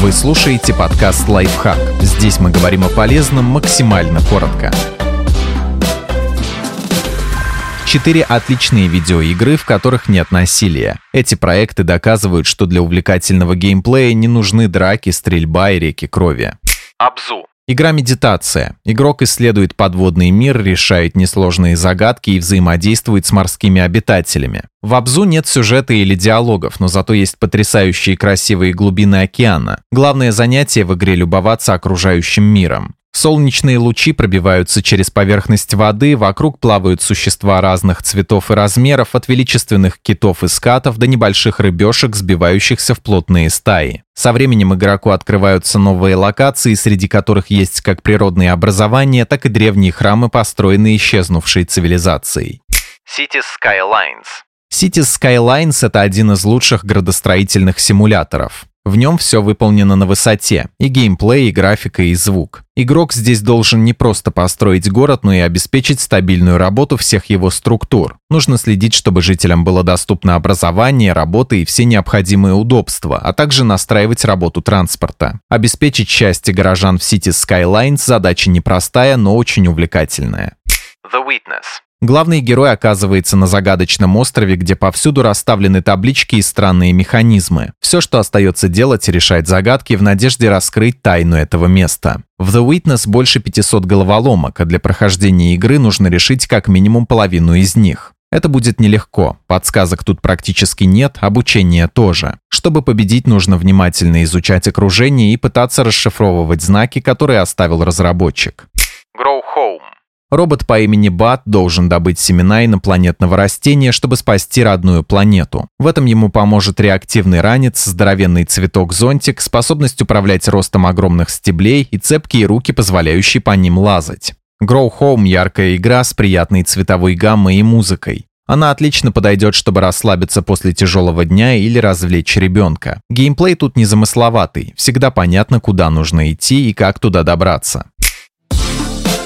Вы слушаете подкаст «Лайфхак». Здесь мы говорим о полезном максимально коротко. Четыре отличные видеоигры, в которых нет насилия. Эти проекты доказывают, что для увлекательного геймплея не нужны драки, стрельба и реки крови. Абзу. Игра «Медитация». Игрок исследует подводный мир, решает несложные загадки и взаимодействует с морскими обитателями. В Абзу нет сюжета или диалогов, но зато есть потрясающие красивые глубины океана. Главное занятие в игре – любоваться окружающим миром. Солнечные лучи пробиваются через поверхность воды, вокруг плавают существа разных цветов и размеров, от величественных китов и скатов до небольших рыбешек, сбивающихся в плотные стаи. Со временем игроку открываются новые локации, среди которых есть как природные образования, так и древние храмы, построенные исчезнувшей цивилизацией. Cities Skylines Cities Skylines — это один из лучших градостроительных симуляторов. В нем все выполнено на высоте, и геймплей, и графика, и звук. Игрок здесь должен не просто построить город, но и обеспечить стабильную работу всех его структур. Нужно следить, чтобы жителям было доступно образование, работа и все необходимые удобства, а также настраивать работу транспорта. Обеспечить счастье горожан в City Skylines задача непростая, но очень увлекательная. The Witness Главный герой оказывается на загадочном острове, где повсюду расставлены таблички и странные механизмы. Все, что остается делать, решать загадки в надежде раскрыть тайну этого места. В The Witness больше 500 головоломок, а для прохождения игры нужно решить как минимум половину из них. Это будет нелегко, подсказок тут практически нет, обучения тоже. Чтобы победить, нужно внимательно изучать окружение и пытаться расшифровывать знаки, которые оставил разработчик. Робот по имени Бат должен добыть семена инопланетного растения, чтобы спасти родную планету. В этом ему поможет реактивный ранец, здоровенный цветок-зонтик, способность управлять ростом огромных стеблей и цепкие руки, позволяющие по ним лазать. Grow Home – яркая игра с приятной цветовой гаммой и музыкой. Она отлично подойдет, чтобы расслабиться после тяжелого дня или развлечь ребенка. Геймплей тут незамысловатый, всегда понятно, куда нужно идти и как туда добраться.